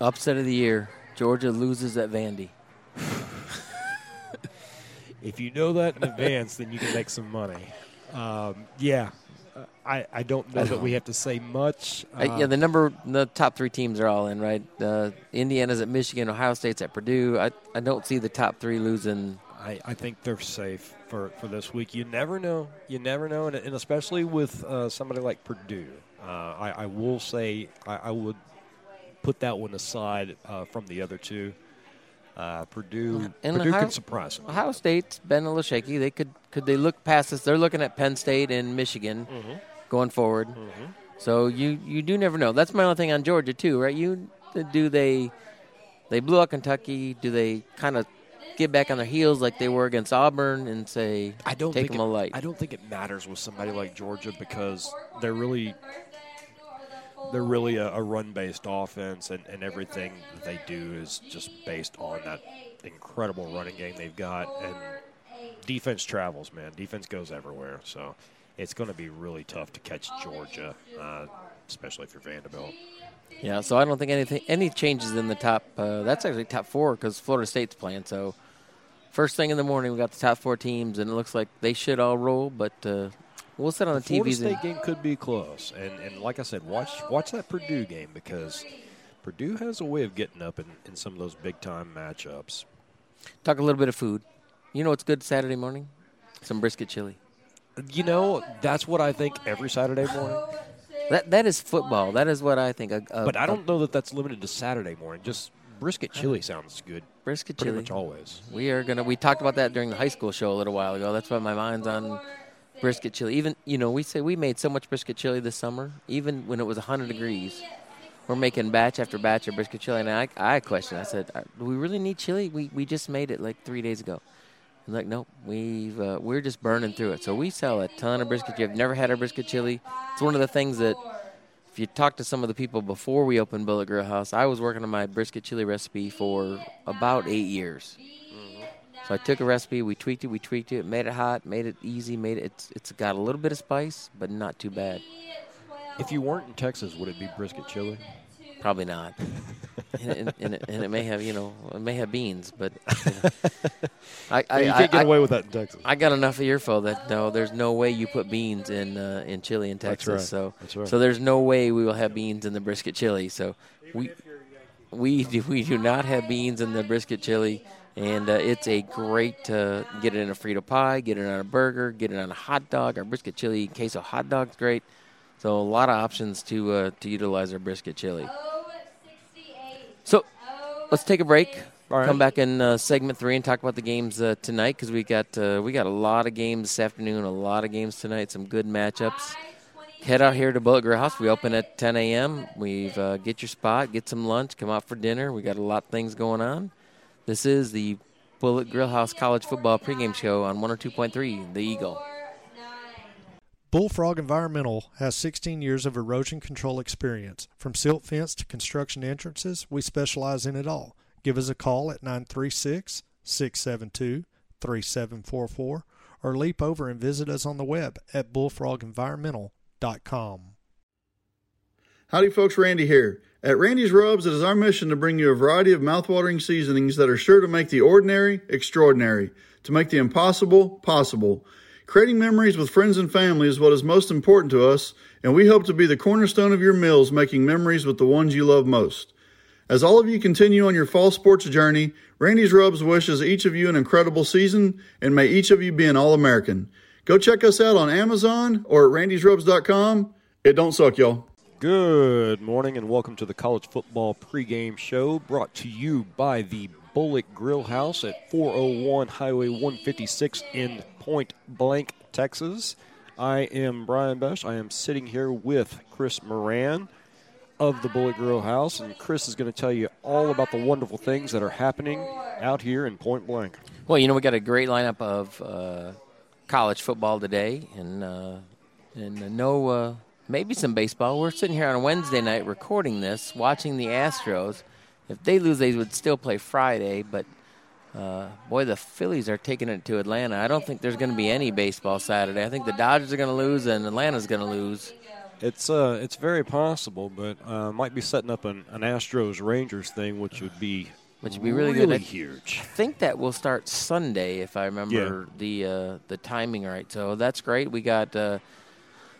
upset of the year. Georgia loses at Vandy. If you know that in advance, then you can make some money. Um, yeah, Uh, I, I don't know that we have to say much. Uh, yeah, the number, the top three teams are all in, right? Uh, Indiana's at Michigan, Ohio State's at Purdue. I, I don't see the top three losing. I, I think they're safe for, for this week. You never know. You never know, and, and especially with uh, somebody like Purdue. Uh, I, I will say I, I would put that one aside uh, from the other two. Uh, Purdue, And Purdue Ohio- could surprise them. Ohio State's been a little shaky. They could could they look past this? They're looking at Penn State and Michigan going forward. So you you do never know. That's my only thing on Georgia too, right? You do they they blew out Kentucky? Do they kind of get back on their heels like they were against Auburn and say I don't take think them it, a light? I don't think it matters with somebody like Georgia because they're really they're really a, a run based offense and, and everything they do is just based on that incredible running game they've got and defense travels man defense goes everywhere so it's going to be really tough to catch Georgia uh, especially if you're Vanderbilt Yeah, so I don't think anything any changes in the top. Uh, that's actually top four because Florida State's playing. So first thing in the morning, we got the top four teams, and it looks like they should all roll. But uh, we'll sit on the, Florida TVs. State and, game could be close, and and like I said, watch watch that Purdue game because Purdue has a way of getting up in, in some of those big time matchups. talk a little bit of food. You know what's good Saturday morning? Some brisket chili. You know, that's what I think every Saturday morning. That that is football. That is what I think. A, a, But I don't know that that's limited to Saturday morning. Just brisket chili sounds good brisket pretty chili. much always. We are gonna. We talked about that during the high school show a little while ago. That's why my mind's on brisket chili. Even you know, we say we made so much brisket chili this summer. Even when it was 100 degrees, we're making batch after batch of brisket chili. And I, I questioned. I said, "Uh, "Do we really need chili? We we just made it like three days ago." And like, nope, we've uh, we're just burning through it. So we sell a ton of brisket. I've never had our brisket chili. It's one of the things that. If you talk to some of the people before we opened Bullet Grill House, I was working on my brisket chili recipe for about eight years. So I took a recipe, we tweaked it, we tweaked it, made it hot, made it easy, made it. It's, it's got a little bit of spice, but not too bad. If you weren't in Texas, would it be brisket chili? Probably not. and, and, and, it, and it may have you know it may have beans, but you, know, I, I, you I, can't get I- away with that in Texas. I got enough of earful that no, there's no way you put beans in uh, in chili in That's Texas. right. So That's right. so there's no way we will have beans in the brisket chili. So we we do, we do not have beans in the brisket chili, and uh, it's a great uh, get it in a Frito pie, get it on a burger, get it on a hot dog. Our brisket chili queso hot dog's great. So a lot of options to uh, to utilize our brisket chili. So let's take a break. Right. Come back in uh, segment three and talk about the games uh, tonight because we got uh, we got a lot of games this afternoon, a lot of games tonight, some good matchups. Head out here to Bullet Grill House. We open at 10 a.m. We've uh, get your spot, get some lunch, come out for dinner. We got a lot of things going on. This is the Bullet Grill House College Football pregame show on 102.3 The Eagle. Bullfrog Environmental has 16 years of erosion control experience. From silt fence to construction entrances, we specialize in it all. Give us a call at 936 672 3744 or leap over and visit us on the web at bullfrogenvironmental.com. Howdy, folks. Randy here. At Randy's Rubs, it is our mission to bring you a variety of mouthwatering seasonings that are sure to make the ordinary extraordinary, to make the impossible possible. Creating memories with friends and family is what is most important to us, and we hope to be the cornerstone of your meals, making memories with the ones you love most. As all of you continue on your fall sports journey, Randy's Rubs wishes each of you an incredible season, and may each of you be an All American. Go check us out on Amazon or at randysrubs.com. It don't suck, y'all. Good morning and welcome to the college football pregame show brought to you by the Bullet Grill House at 401 Highway 156 in Point Blank, Texas. I am Brian Besh. I am sitting here with Chris Moran of the Bullet Grill House, and Chris is going to tell you all about the wonderful things that are happening out here in Point Blank. Well, you know, we got a great lineup of uh, college football today, and uh, and no, uh, maybe some baseball. We're sitting here on a Wednesday night recording this, watching the Astros. If they lose, they would still play Friday, but uh, boy, the Phillies are taking it to Atlanta. I don't think there's going to be any baseball Saturday. I think the Dodgers are going to lose, and Atlanta's going to lose. It's uh, it's very possible, but uh, might be setting up an, an Astros Rangers thing, which would be Which would be really good. I- huge. I think that will start Sunday if I remember the uh, the timing right. So that's great. We got uh,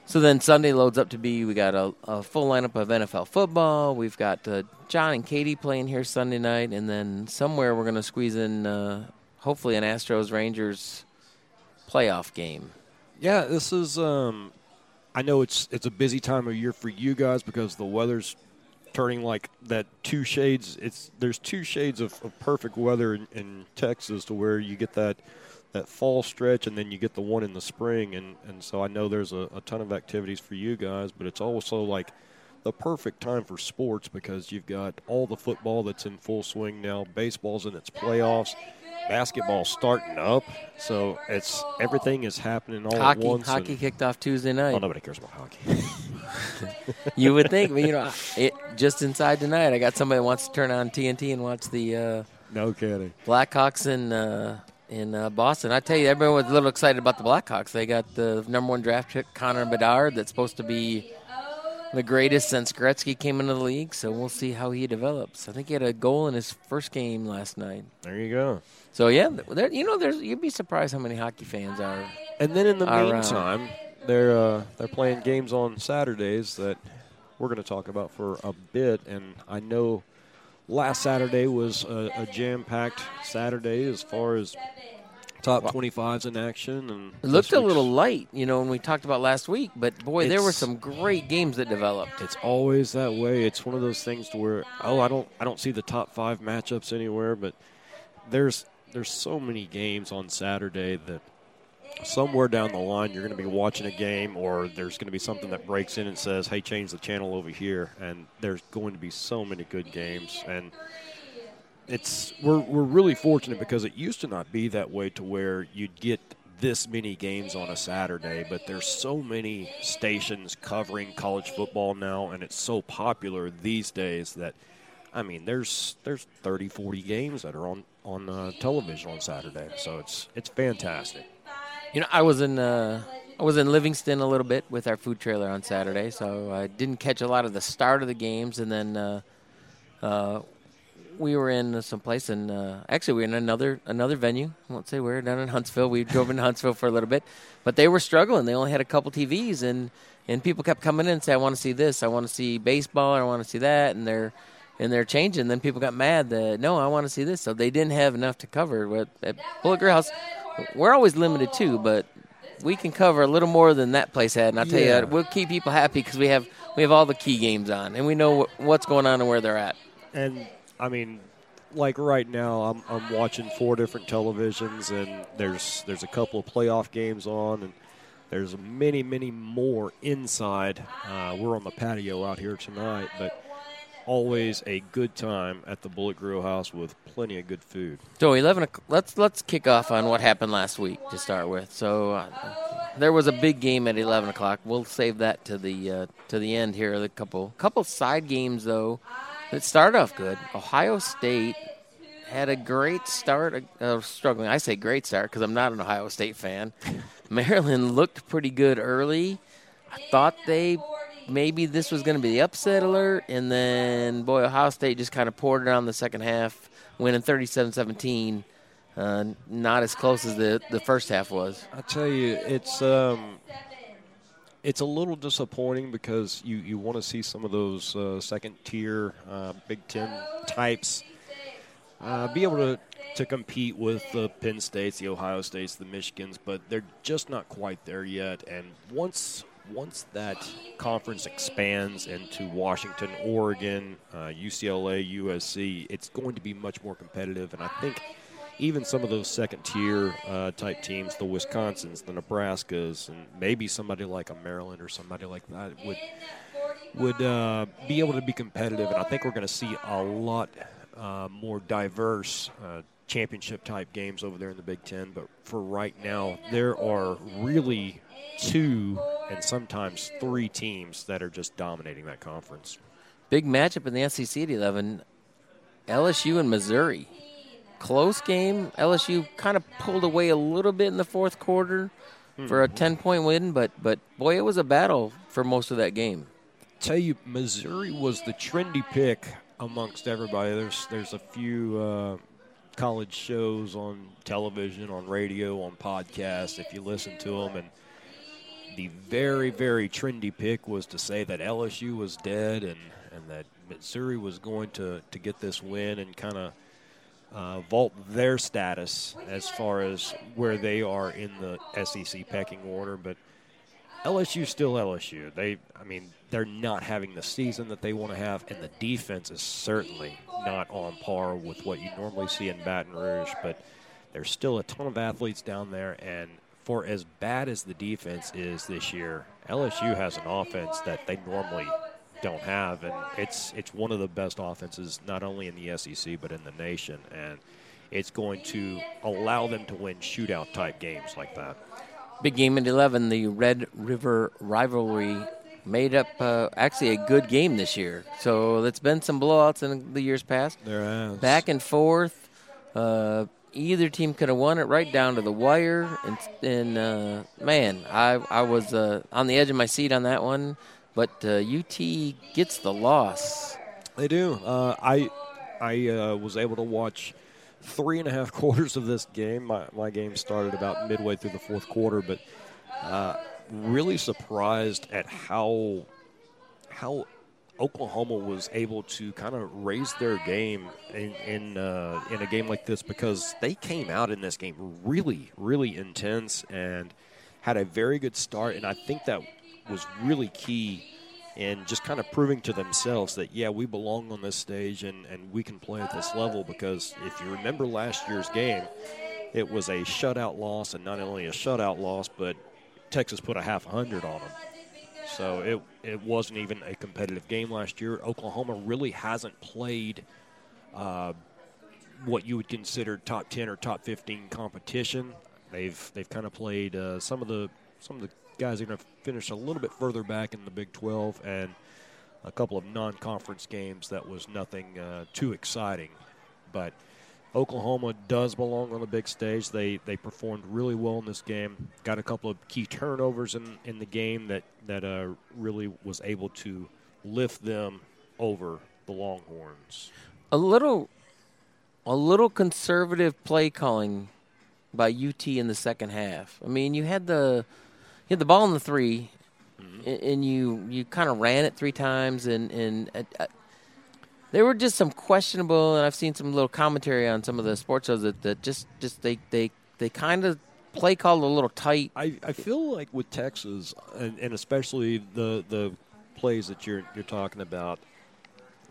so then Sunday loads up to be we got a, a full lineup of NFL football. We've got uh, John and Katie playing here Sunday night, and then somewhere we're going to squeeze in uh, hopefully an Astros Rangers playoff game. Yeah, this is. Um, I know it's it's a busy time of year for you guys because the weather's turning like that two shades. It's there's two shades of, of perfect weather in, in Texas to where you get that that fall stretch and then you get the one in the spring and and so I know there's a, a ton of activities for you guys, but it's also like the perfect time for sports because you've got all the football that's in full swing now, baseball's in its playoffs, basketball's starting up, so it's everything is happening all hockey at once. hockey kicked off Tuesday night. Oh, nobody cares about hockey. You would think, but you know, it just inside tonight. I got somebody that wants to turn on TNT and watch the. Uh, no kidding. Blackhawks and uh, in uh, Boston. I tell you, everyone was a little excited about the Blackhawks. They got the number one draft pick, Connor Bedard, that's supposed to be the greatest since Gretzky came into the league. So we'll see how he develops. I think he had a goal in his first game last night. There you go. So yeah, there, you know, there's you'd be surprised how many hockey fans are. And then in the right. meantime, they're uh, they're playing games on Saturdays that we're going to talk about for a bit. And I know last Saturday was a, a jam-packed Saturday as far as top 25s in action. And It looked a little light, you know, when we talked about last week. But boy, there were some great games that developed. It's always that way. It's one of those things to where oh, I don't I don't see the top five matchups anywhere, but there's there's so many games on Saturday that somewhere down the line you're going to be watching a game or there's going to be something that breaks in and says, "Hey, change the channel over here," and there's going to be so many good games and. It's we're we're really fortunate because it used to not be that way to where you'd get this many games on a Saturday, but there's so many stations covering college football now and it's so popular these days that I mean there's there's 30 40 games that are on on uh, television on Saturday. So it's it's fantastic. You know, I was in uh, I was in Livingston a little bit with our food trailer on Saturday, so I didn't catch a lot of the start of the games, and then uh, uh, we were in some place, and uh, actually we were in another another venue. I won't say where. Down in Huntsville, we drove into Huntsville for a little bit, but they were struggling. They only had a couple TVs, and and people kept coming in and say, "I want to see this. I want to see baseball. I want to see that," and they're and they're changing. Then people got mad that no, I want to see this. So they didn't have enough to cover. But at Bullet House, we're always limited too, but we can cover a little more than that place had. And I'll tell Yeah. you, we'll keep people happy because we have we have all the key games on, and we know wh- what's going on and where they're at. And I mean, like right now, I'm I'm watching four different televisions, and there's there's a couple of playoff games on, and there's many many more inside. Uh, we're on the patio out here tonight, but always a good time at the Bullet Grill House with plenty of good food. So eleven. Let's let's kick off on what happened last week to start with. So uh, there was a big game at eleven o'clock. We'll save that to the uh, to the end here. The couple couple side games though that started off good. Ohio State had a great start. Uh, struggling. I say great start because I'm not an Ohio State fan. Maryland looked pretty good early. I thought they maybe this was going to be the upset alert, and then boy, Ohio State just kind of poured it on the second half, winning 37-17. Uh, not as close as the the first half was. I tell you, it's um, it's a little disappointing because you, you want to see some of those uh, second tier uh, Big Ten types uh, be able to to compete with the Penn States, the Ohio States, the Michigans, but they're just not quite there yet. And once once that conference expands into Washington, Oregon, uh, UCLA, USC, it's going to be much more competitive. And I think even some of those second tier uh, type teams, the Wisconsins, the Nebraskas, and maybe somebody like a Maryland or somebody like that would would uh, be able to be competitive. And I think we're going to see a lot uh, more diverse uh, championship type games over there in the Big Ten. But for right now, there are really two and sometimes three teams that are just dominating that conference. Big matchup in the SEC at 11. LSU and Missouri. Close game. LSU kind of pulled away a little bit in the fourth quarter for a 10 point win, but, but boy, it was a battle for most of that game. tell you, Missouri was the trendy pick amongst everybody. There's there's a few uh, college shows on television, on radio, on podcasts. If you listen to them, and the very very trendy pick was to say that LSU was dead and and that Missouri was going to to get this win and kind of. Uh, vault their status as far as where they are in the SEC pecking order, but LSU still LSU. They, I mean, they're not having the season that they want to have, and the defense is certainly not on par with what you normally see in Baton Rouge. But there's still a ton of athletes down there, and for as bad as the defense is this year, LSU has an offense that they normally don't have, and it's it's one of the best offenses not only in the SEC but in the nation, and it's going to allow them to win shootout type games like that. Big game at 11, the Red River rivalry made up uh, actually a good game this year. So it's been some blowouts in the years past. There has Back and forth. Uh, either team could have won it right down to the wire. And, and uh, man, I, I was uh, on the edge of my seat on that one. But uh, UT gets the loss. They do. Uh, I I uh, was able to watch three and a half quarters of this game. My, my game started about midway through the fourth quarter, but uh, really surprised at how how Oklahoma was able to kind of raise their game in in, uh, in a game like this because they came out in this game really really intense and had a very good start, and I think that was really key in just kind of proving to themselves that yeah we belong on this stage and, and we can play at this level because if you remember last year's game it was a shutout loss and not only a shutout loss but texas put a half hundred on them so it, it wasn't even a competitive game last year. Oklahoma really hasn't played uh, what you would consider top 10 or top 15 competition. They've they've kind of played uh, some of the some of the guys are going to finish a little bit further back in the Big 12 and a couple of non-conference games. That was nothing uh, too exciting. But Oklahoma does belong on the big stage. They they performed really well in this game. Got a couple of key turnovers in, in the game that that uh, really was able to lift them over the Longhorns. A little a little conservative play calling by UT in the second half. I mean, you had the you had the ball in the 3 and, and you you kind of ran it three times, and and uh, uh, there were just some questionable. And I've seen some little commentary on some of the sports shows that, that just just they they they kind of play called a little tight. I, I feel like with Texas, and, and especially the the plays that you're you're talking about,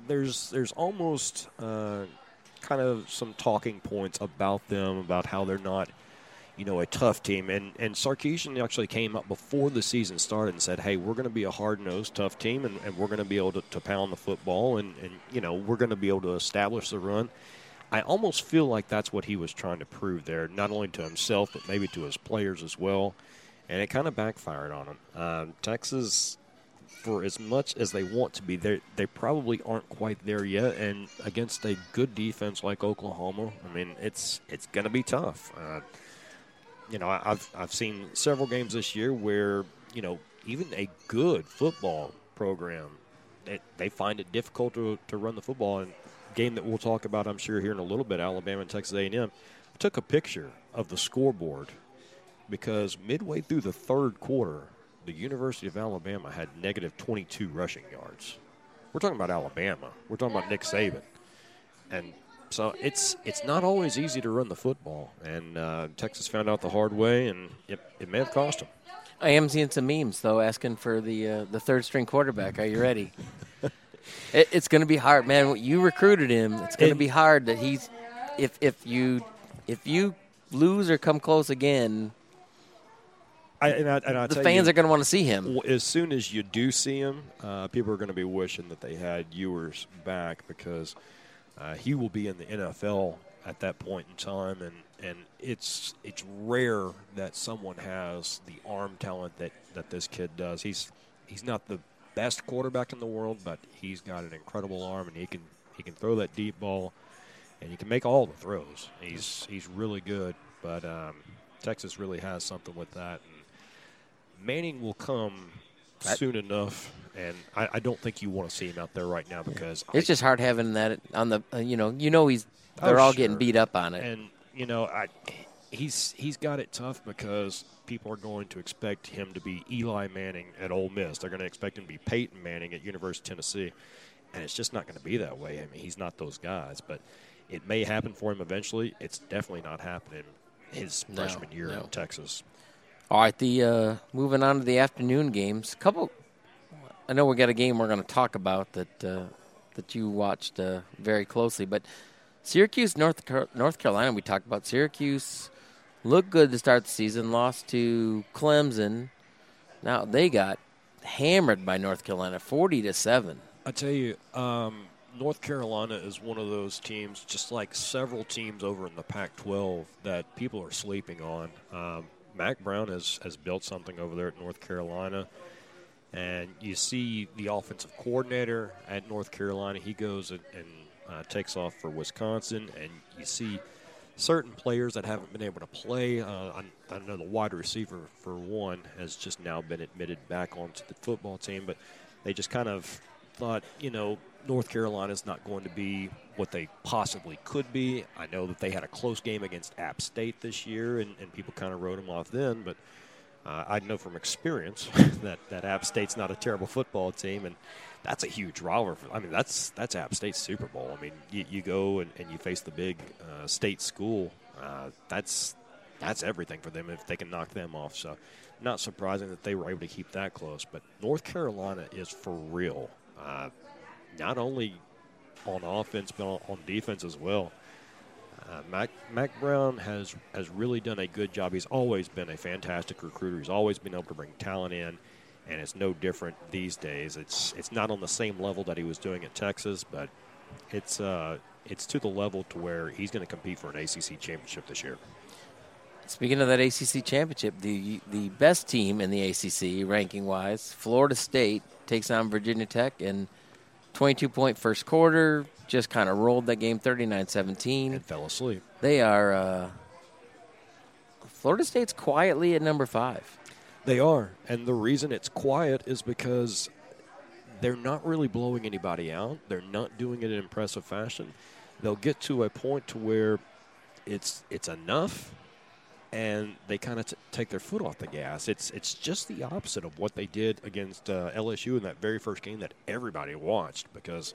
there's there's almost uh, kind of some talking points about them about how they're not, you know, a tough team. And and Sarkisian actually came up before the season started and said, hey, we're going to be a hard nosed, tough team, and, and we're going to be able to, to pound the football, and, and you know we're going to be able to establish the run. I almost feel like that's what he was trying to prove there, not only to himself but maybe to his players as well. And it kind of backfired on him. Um, Texas, for as much as they want to be, they they probably aren't quite there yet. And against a good defense like Oklahoma, I mean, it's it's going to be tough. Uh, you know, I've I've seen several games this year where you know even a good football program, it, they find it difficult to, to run the football. And game that we'll talk about, I'm sure, here in a little bit, Alabama and Texas A&M, took a picture of the scoreboard because midway through the third quarter, the University of Alabama had negative 22 rushing yards. We're talking about Alabama. We're talking about Nick Saban, and so it's it's not always easy to run the football. And uh, Texas found out the hard way, and it, it may have cost them. I am seeing some memes though, asking for the uh, the third string quarterback. Are you ready? it, it's going to be hard, man. You recruited him. It's going to be hard that he's if if you if you lose or come close again, I, and I, and I the fans you, are going to want to see him. As soon as you do see him, uh, people are going to be wishing that they had Ewers back because uh, he will be in the NFL at that point in time, and, and it's it's rare that someone has the arm talent that, that this kid does. He's he's not the best quarterback in the world, but he's got an incredible arm, and he can he can throw that deep ball, and he can make all the throws. He's he's really good, but um, Texas really has something with that. And, Manning will come soon enough, and I, I don't think you want to see him out there right now because It's I, just hard having that on the uh, you know you know he's Oh, they're all sure. getting beat up on it. and you know I he's he's got it tough because people are going to expect him to be Eli Manning at Ole Miss. They're going to expect him to be Peyton Manning at University of Tennessee, and it's just not going to be that way. I mean, he's not those guys, but it may happen for him eventually. It's definitely not happening his No, freshman year no. in Texas. All right, the uh, moving on to the afternoon games. Couple, I know we got a game we're going to talk about that uh, that you watched uh, very closely, but Syracuse, North North Carolina. We talked about Syracuse. Looked good to start the season. Lost to Clemson. Now they got hammered by North Carolina, forty to seven. I tell you, um, North Carolina is one of those teams, just like several teams over in the Pac-12, that people are sleeping on. Um, Mack Brown has has built something over there at North Carolina, and you see the offensive coordinator at North Carolina. He goes and, and uh, takes off for Wisconsin, and you see certain players that haven't been able to play. Uh, I, I know the wide receiver, for one, has just now been admitted back onto the football team, but they just kind of thought, you know, North Carolina's not going to be what they possibly could be. I know that they had a close game against App State this year, and, and people kind of wrote them off then, but uh, I know from experience that, that App State's not a terrible football team, and that's a huge rivalry. For, I mean, that's that's App State's Super Bowl. I mean, you, you go and, and you face the big uh, state school. Uh, that's that's everything for them if they can knock them off. So, not surprising that they were able to keep that close. But North Carolina is for real. Uh, not only on offense but on, defense as well. Uh, Mack, Mack Brown has has really done a good job. He's always been a fantastic recruiter. He's always been able to bring talent in, and it's no different these days. It's it's not on the same level that he was doing at Texas, but it's uh, it's to the level to where he's going to compete for an ACC championship this year. Speaking of that ACC championship, the the best team in the ACC ranking wise, Florida State takes on Virginia Tech and 22 point first quarter. Just kind of rolled that game 39 17. And fell asleep. They are, uh, Florida State's quietly at number five. They are, and the reason it's quiet is because they're not really blowing anybody out. They're not doing it in impressive fashion. they'll get to a point to where it's it's enough, and they kind of t- take their foot off the gas. It's it's just the opposite of what they did against uh, LSU in that very first game that everybody watched because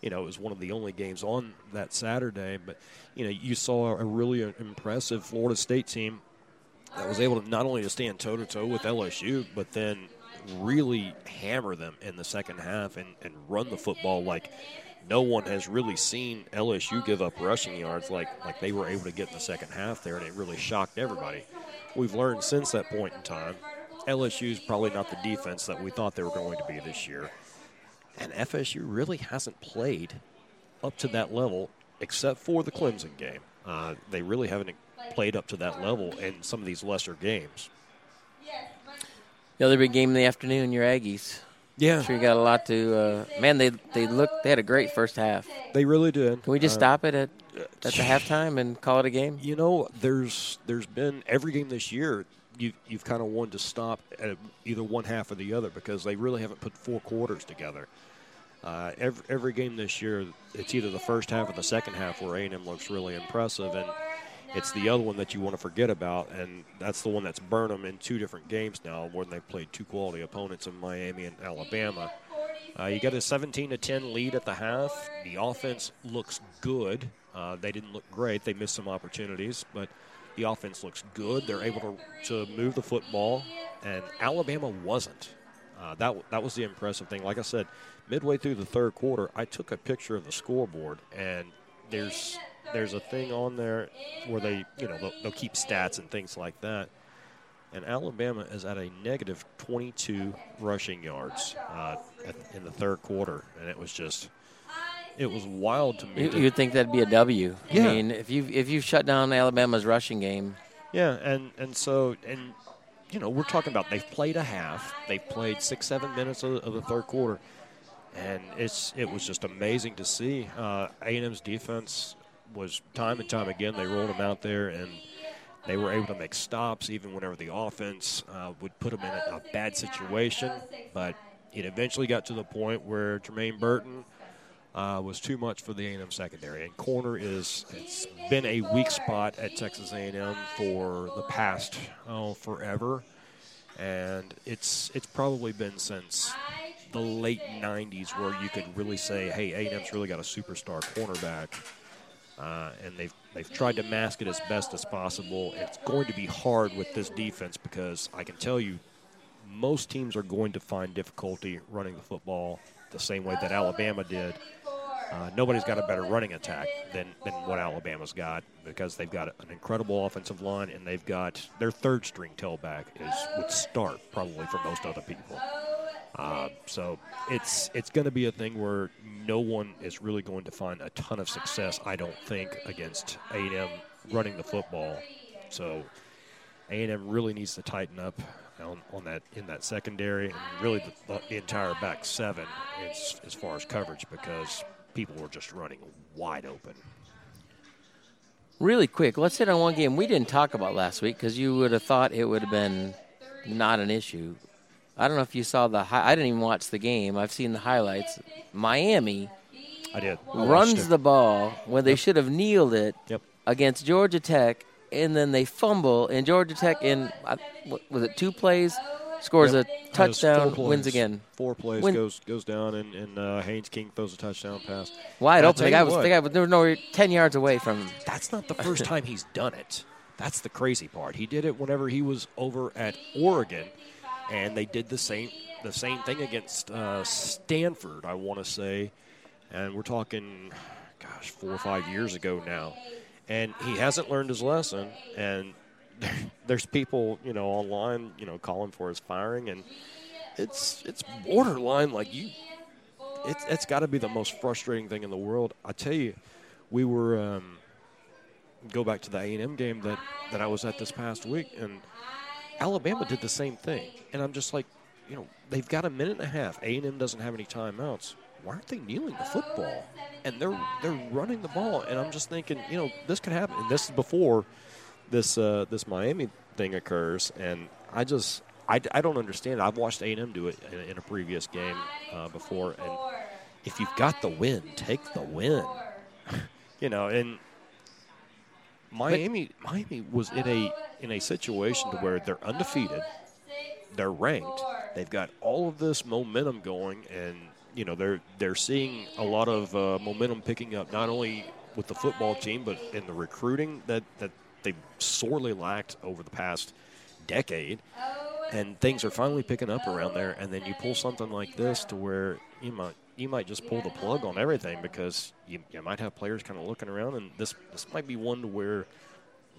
you know, it was one of the only games on that Saturday. But, you know, you saw a really impressive Florida State team that was able to not only to stand toe to toe with LSU, but then really hammer them in the second half and, and run the football like no one has really seen LSU give up rushing yards like, like they were able to get in the second half there, and it really shocked everybody. We've learned since that point in time LSU is probably not the defense that we thought they were going to be this year. And FSU really hasn't played up to that level except for the Clemson game. Uh, they really haven't played up to that level in some of these lesser games. The other big game in the afternoon, your Aggies. Yeah, I'm sure you got a lot to. Uh, man, they they look they had a great first half. They really did. Can we just uh, stop it at at the halftime and call it a game? You know, there's there's been every game this year. You've, you've kind of wanted to stop at either one half or the other because they really haven't put four quarters together. Uh, every, every game this year, it's either the first half or the second half where A&M looks really impressive, and it's the other one that you want to forget about, and that's the one that's burned them in two different games now, more than they've played two quality opponents in Miami and Alabama. Uh, you got a 17 to 10 lead at the half. The offense looks good. Uh, they didn't look great. They missed some opportunities, but the offense looks good. They're able to, to move the football, and Alabama wasn't. Uh, that that was the impressive thing. Like I said, midway through the third quarter, I took a picture of the scoreboard, and there's there's a thing on there where they you know they'll, they'll keep stats and things like that. And Alabama is at a negative 22 rushing yards uh, at, in the third quarter, and it was just it was wild to me. You, would think that'd be a W. Yeah. I mean, if you if you shut down Alabama's rushing game. Yeah, and and so and you know we're talking about they've played a half, they've played six seven minutes of, of the third quarter and it's it was just amazing to see. Uh, A&M's defense was time and time again they rolled him out there and they were able to make stops even whenever the offense uh, would put them in a, a, bad situation. But it eventually got to the point where Jermaine Burton uh, was too much for the A&M secondary. And corner is it's been a weak spot at Texas A&M for the past oh forever, and it's it's probably been since the late 90s where you could really say, hey, A&M's really got a superstar cornerback. Uh, and they've they've tried to mask it as best as possible. It's going to be hard with this defense because I can tell you, most teams are going to find difficulty running the football the same way that Alabama did. Uh, nobody's got a better running attack than, than what Alabama's got because they've got an incredible offensive line and they've got their third string tailback is would start probably for most other people. Uh, so it's it's going to be a thing where no one is really going to find a ton of success, I don't think, against A&M running the football. So A&M really needs to tighten up on, on that in that secondary and really the, the entire back seven as, as far as coverage because people were just running wide open. Really quick, let's hit on one game we didn't talk about last week because you would have thought it would have been not an issue. I don't know if you saw the. Hi- I didn't even watch the game. I've seen the highlights. Miami. I did. I runs the ball when they should have kneeled it yep. against Georgia Tech, and then they fumble, and Georgia Tech in was it two plays scores yep. a touchdown, wins again. Four plays Win- goes goes down, and, and uh, Haynes King throws a touchdown pass. Wide open. The guy was the guy there was no ten yards away from. him. That's not the first time he's done it. That's the crazy part. He did it whenever he was over at Oregon and they did the same the same thing against uh, Stanford, I want to say, and we're talking, gosh, four or five years ago now, and he hasn't learned his lesson, and there's people you know online you know calling for his firing, and it's it's borderline like you. It's, it's got to be the most frustrating thing in the world. I tell you, we were um, go back to the A and M game that, that I was at this past week, and Alabama did the same thing, and I'm just like, you know, they've got a minute and a half. A and M doesn't have any timeouts. Why aren't they kneeling the football? And they're they're running the ball, and I'm just thinking, you know, this could happen. And this is before this uh, this Miami thing occurs, and I just I, I don't understand. I've watched A and M do it in, in, a previous game uh, before, and if you've got the win, take the win. You know, and Miami Miami was in a in a situation to where they're undefeated, they're ranked, they've got all of this momentum going, and you know they're they're seeing a lot of uh, momentum picking up not only with the football team but in the recruiting that that they've sorely lacked over the past decade. And things are finally picking up around there, and then you pull something like this to where you might you might just pull the plug on everything because you, you might have players kind of looking around, and this this might be one to where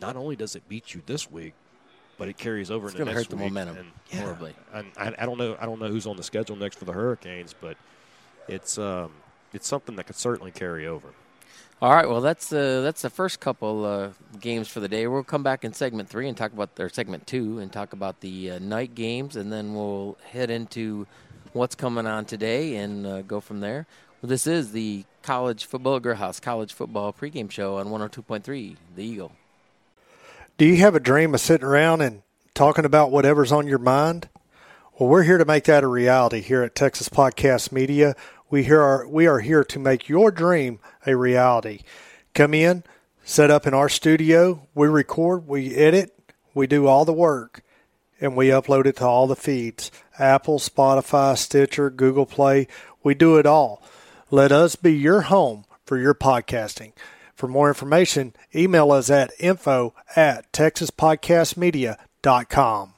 not only does it beat you this week, but it carries over It's going to hurt the momentum And, yeah, horribly. and I, I don't know I don't know who's on the schedule next for the Hurricanes, but it's um, it's something that could certainly carry over. All right, well that's uh, that's the first couple uh, games for the day. We'll come back in segment three and talk about their segment two and talk about the uh, night games, and then we'll head into what's coming on today and uh, go from there. Well, this is the College Football House College Football pregame show on 102.3 The Eagle. Do you have a dream of sitting around and talking about whatever's on your mind? Well, we're here to make that a reality here at Texas Podcast Media. We we are here to make your dream a reality. Come in, set up in our studio, we record, we edit, we do all the work, and we upload it to all the feeds. Apple, Spotify, Stitcher, Google Play, we do it all. Let us be your home for your podcasting. For more information, email us at info at texaspodcastmedia.com.